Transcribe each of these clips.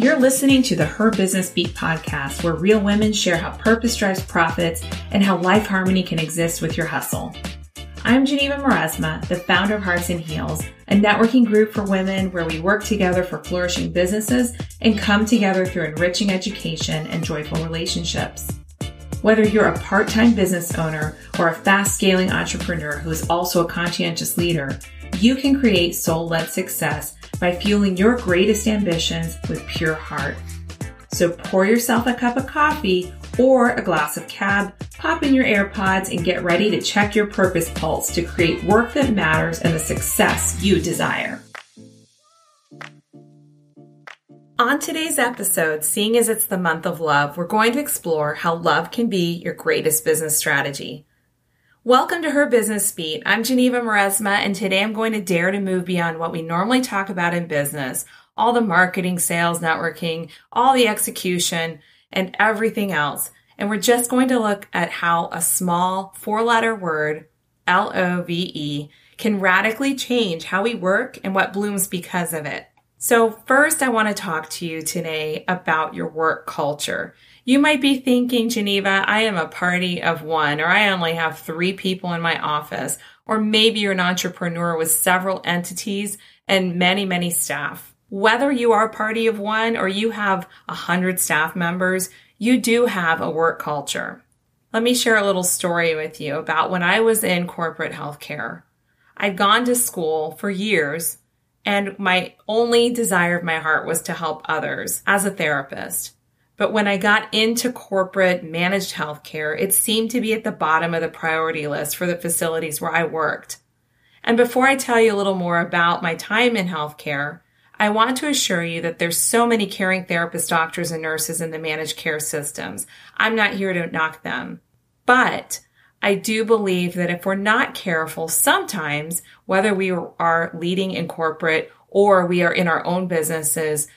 You're listening to the Her Business Beat podcast, where real women share how purpose drives profits and how life harmony can exist with your hustle. I'm Geneva Maresma, the founder of Hearts and Heels, a networking group for women where we work together for flourishing businesses and come together through enriching education and joyful relationships. Whether you're a part time business owner or a fast scaling entrepreneur who is also a conscientious leader, you can create soul led success by fueling your greatest ambitions with pure heart. So pour yourself a cup of coffee or a glass of cab, pop in your AirPods, and get ready to check your purpose pulse to create work that matters and the success you desire. On today's episode, seeing as it's the month of love, we're going to explore how love can be your greatest business strategy. Welcome to Her Business Beat. I'm Geneva Maresma, and today I'm going to dare to move beyond what we normally talk about in business all the marketing, sales, networking, all the execution, and everything else. And we're just going to look at how a small four letter word, L O V E, can radically change how we work and what blooms because of it. So, first, I want to talk to you today about your work culture. You might be thinking, Geneva, I am a party of one, or I only have three people in my office, or maybe you're an entrepreneur with several entities and many, many staff. Whether you are a party of one or you have a hundred staff members, you do have a work culture. Let me share a little story with you about when I was in corporate healthcare. I'd gone to school for years and my only desire of my heart was to help others as a therapist. But when I got into corporate managed healthcare, it seemed to be at the bottom of the priority list for the facilities where I worked. And before I tell you a little more about my time in healthcare, I want to assure you that there's so many caring therapists, doctors, and nurses in the managed care systems. I'm not here to knock them. But I do believe that if we're not careful, sometimes, whether we are leading in corporate or we are in our own businesses,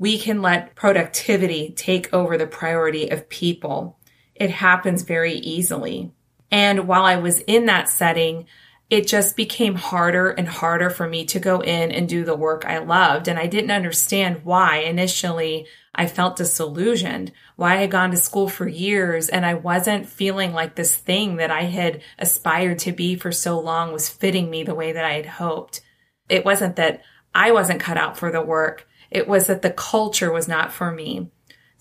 we can let productivity take over the priority of people. It happens very easily. And while I was in that setting, it just became harder and harder for me to go in and do the work I loved. And I didn't understand why initially I felt disillusioned, why I had gone to school for years and I wasn't feeling like this thing that I had aspired to be for so long was fitting me the way that I had hoped. It wasn't that I wasn't cut out for the work. It was that the culture was not for me.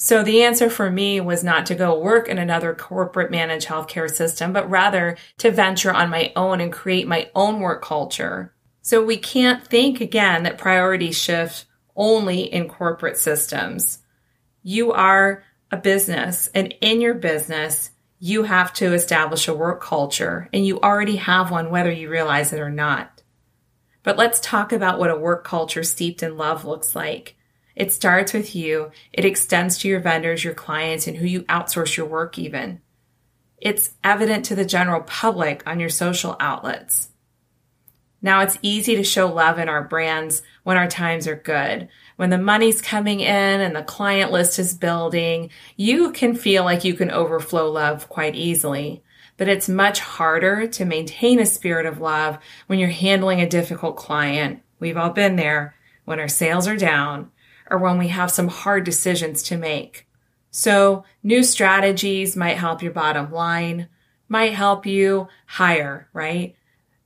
So the answer for me was not to go work in another corporate managed healthcare system, but rather to venture on my own and create my own work culture. So we can't think again that priorities shift only in corporate systems. You are a business and in your business, you have to establish a work culture and you already have one whether you realize it or not. But let's talk about what a work culture steeped in love looks like. It starts with you. It extends to your vendors, your clients, and who you outsource your work even. It's evident to the general public on your social outlets. Now it's easy to show love in our brands when our times are good. When the money's coming in and the client list is building, you can feel like you can overflow love quite easily but it's much harder to maintain a spirit of love when you're handling a difficult client. We've all been there when our sales are down or when we have some hard decisions to make. So new strategies might help your bottom line, might help you hire, right?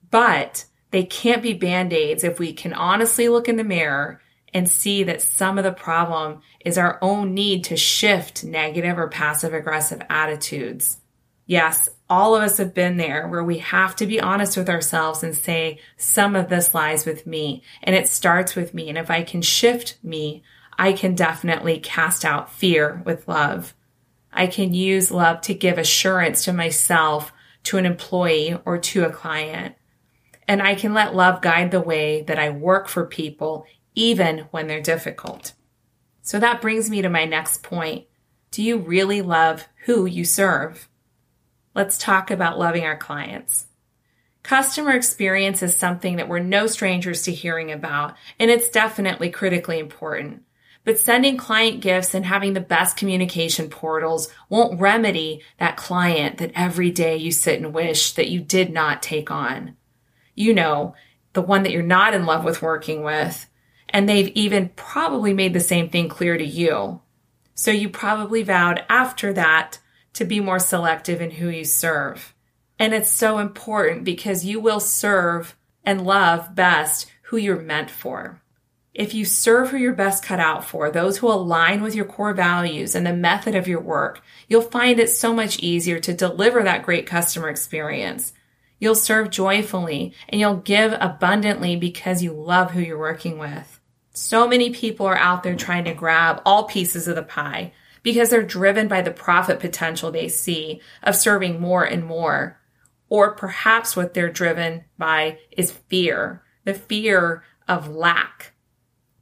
But they can't be band-aids if we can honestly look in the mirror and see that some of the problem is our own need to shift negative or passive aggressive attitudes. Yes, all of us have been there where we have to be honest with ourselves and say, some of this lies with me and it starts with me. And if I can shift me, I can definitely cast out fear with love. I can use love to give assurance to myself, to an employee, or to a client. And I can let love guide the way that I work for people, even when they're difficult. So that brings me to my next point. Do you really love who you serve? Let's talk about loving our clients. Customer experience is something that we're no strangers to hearing about, and it's definitely critically important. But sending client gifts and having the best communication portals won't remedy that client that every day you sit and wish that you did not take on. You know, the one that you're not in love with working with. and they've even probably made the same thing clear to you. So you probably vowed after that to be more selective in who you serve. And it's so important because you will serve and love best who you're meant for. If you serve who you're best cut out for, those who align with your core values and the method of your work, you'll find it so much easier to deliver that great customer experience. You'll serve joyfully and you'll give abundantly because you love who you're working with. So many people are out there trying to grab all pieces of the pie because they're driven by the profit potential they see of serving more and more. Or perhaps what they're driven by is fear, the fear of lack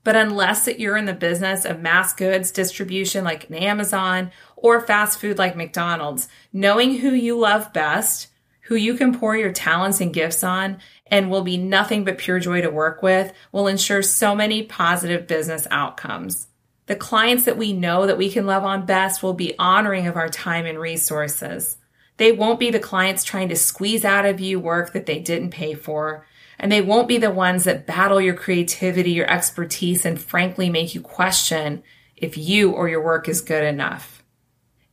but unless that you're in the business of mass goods distribution like an Amazon or fast food like McDonald's, knowing who you love best, who you can pour your talents and gifts on, and will be nothing but pure joy to work with will ensure so many positive business outcomes. The clients that we know that we can love on best will be honoring of our time and resources. They won't be the clients trying to squeeze out of you work that they didn't pay for and they won't be the ones that battle your creativity, your expertise, and frankly make you question if you or your work is good enough.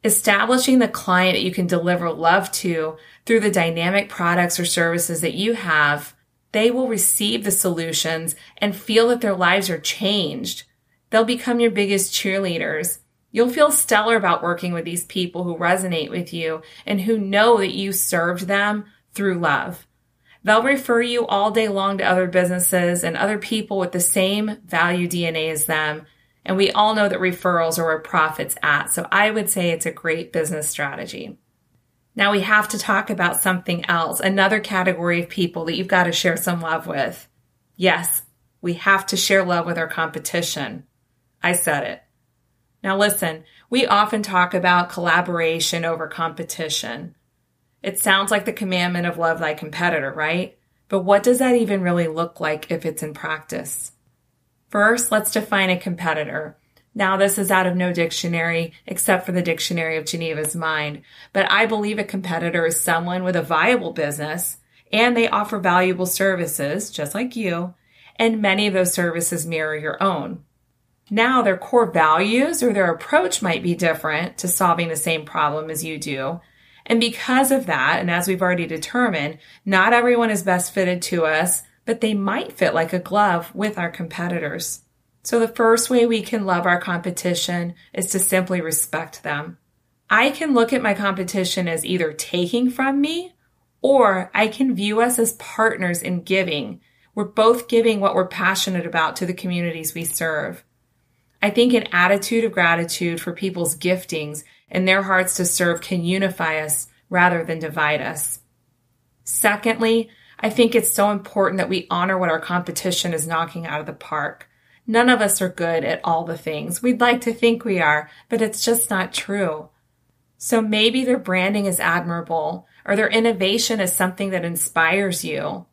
Establishing the client that you can deliver love to through the dynamic products or services that you have, they will receive the solutions and feel that their lives are changed. They'll become your biggest cheerleaders. You'll feel stellar about working with these people who resonate with you and who know that you served them through love. They'll refer you all day long to other businesses and other people with the same value DNA as them. And we all know that referrals are where profit's at. So I would say it's a great business strategy. Now we have to talk about something else, another category of people that you've got to share some love with. Yes, we have to share love with our competition. I said it. Now listen, we often talk about collaboration over competition. It sounds like the commandment of love thy competitor, right? But what does that even really look like if it's in practice? First, let's define a competitor. Now, this is out of no dictionary except for the Dictionary of Geneva's Mind, but I believe a competitor is someone with a viable business and they offer valuable services, just like you, and many of those services mirror your own. Now, their core values or their approach might be different to solving the same problem as you do, and because of that, and as we've already determined, not everyone is best fitted to us, but they might fit like a glove with our competitors. So the first way we can love our competition is to simply respect them. I can look at my competition as either taking from me or I can view us as partners in giving. We're both giving what we're passionate about to the communities we serve. I think an attitude of gratitude for people's giftings and their hearts to serve can unify us rather than divide us. Secondly, I think it's so important that we honor what our competition is knocking out of the park. None of us are good at all the things. We'd like to think we are, but it's just not true. So maybe their branding is admirable or their innovation is something that inspires you.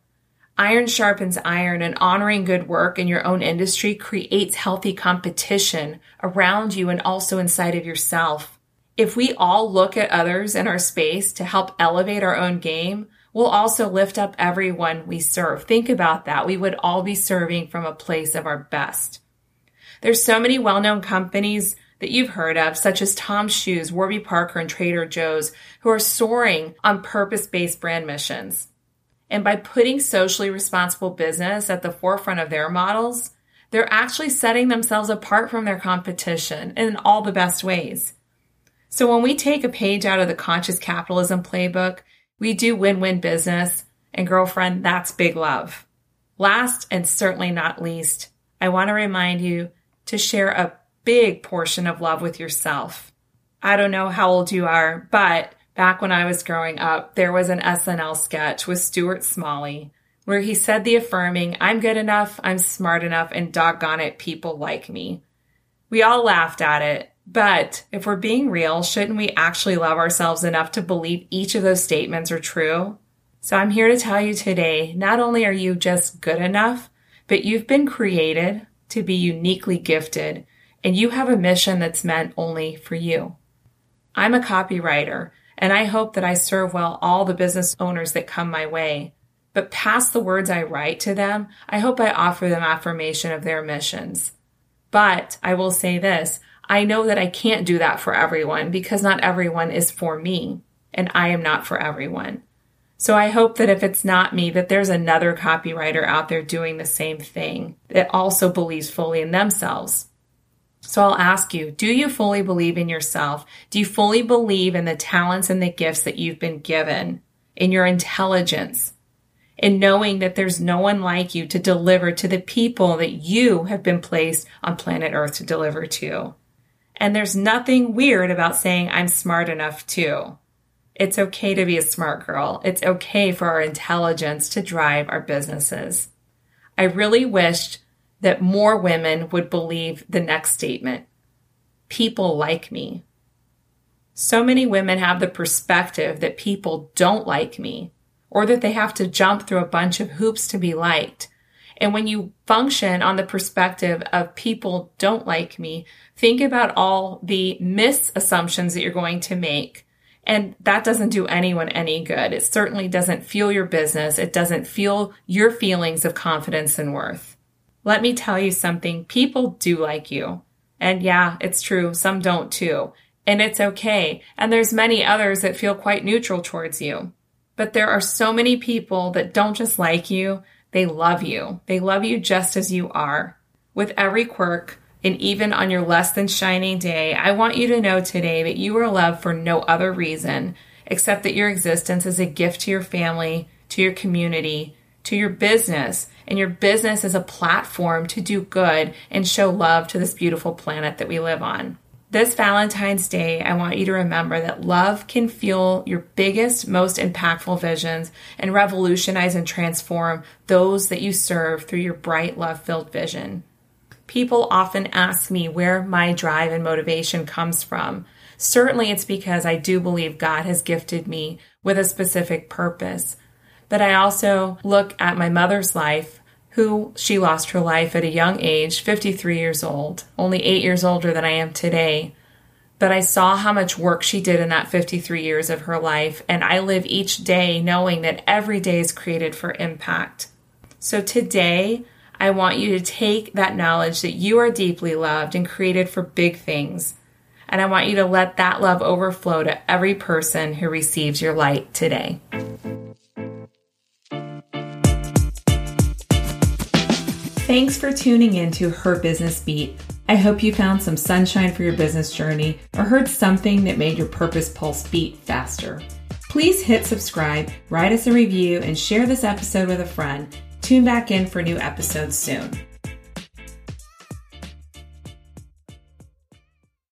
Iron sharpens iron and honoring good work in your own industry creates healthy competition around you and also inside of yourself. If we all look at others in our space to help elevate our own game, we'll also lift up everyone we serve. Think about that. We would all be serving from a place of our best. There's so many well-known companies that you've heard of, such as Tom's Shoes, Warby Parker, and Trader Joe's, who are soaring on purpose-based brand missions. And by putting socially responsible business at the forefront of their models, they're actually setting themselves apart from their competition in all the best ways. So when we take a page out of the conscious capitalism playbook, we do win-win business. And girlfriend, that's big love. Last and certainly not least, I want to remind you to share a big portion of love with yourself. I don't know how old you are, but Back when I was growing up, there was an SNL sketch with Stuart Smalley where he said the affirming, I'm good enough, I'm smart enough, and doggone it, people like me. We all laughed at it, but if we're being real, shouldn't we actually love ourselves enough to believe each of those statements are true? So I'm here to tell you today, not only are you just good enough, but you've been created to be uniquely gifted, and you have a mission that's meant only for you. I'm a copywriter and I hope that I serve well all the business owners that come my way. But past the words I write to them, I hope I offer them affirmation of their missions. But I will say this I know that I can't do that for everyone because not everyone is for me, and I am not for everyone. So I hope that if it's not me, that there's another copywriter out there doing the same thing that also believes fully in themselves. So I'll ask you, do you fully believe in yourself? Do you fully believe in the talents and the gifts that you've been given, in your intelligence, in knowing that there's no one like you to deliver to the people that you have been placed on planet Earth to deliver to? And there's nothing weird about saying I'm smart enough too. It's okay to be a smart girl. It's okay for our intelligence to drive our businesses. I really wished that more women would believe the next statement people like me. So many women have the perspective that people don't like me or that they have to jump through a bunch of hoops to be liked. And when you function on the perspective of people don't like me, think about all the misassumptions that you're going to make. And that doesn't do anyone any good. It certainly doesn't fuel your business. It doesn't fuel your feelings of confidence and worth. Let me tell you something. People do like you. And yeah, it's true. Some don't too. And it's okay. And there's many others that feel quite neutral towards you. But there are so many people that don't just like you, they love you. They love you just as you are. With every quirk, and even on your less than shining day, I want you to know today that you are loved for no other reason except that your existence is a gift to your family, to your community, to your business, and your business is a platform to do good and show love to this beautiful planet that we live on. This Valentine's Day, I want you to remember that love can fuel your biggest, most impactful visions and revolutionize and transform those that you serve through your bright, love filled vision. People often ask me where my drive and motivation comes from. Certainly, it's because I do believe God has gifted me with a specific purpose. But I also look at my mother's life who she lost her life at a young age, 53 years old, only eight years older than I am today. But I saw how much work she did in that 53 years of her life, and I live each day knowing that every day is created for impact. So today, I want you to take that knowledge that you are deeply loved and created for big things. And I want you to let that love overflow to every person who receives your light today. Thanks for tuning in to Her Business Beat. I hope you found some sunshine for your business journey or heard something that made your purpose pulse beat faster. Please hit subscribe, write us a review, and share this episode with a friend. Tune back in for new episodes soon.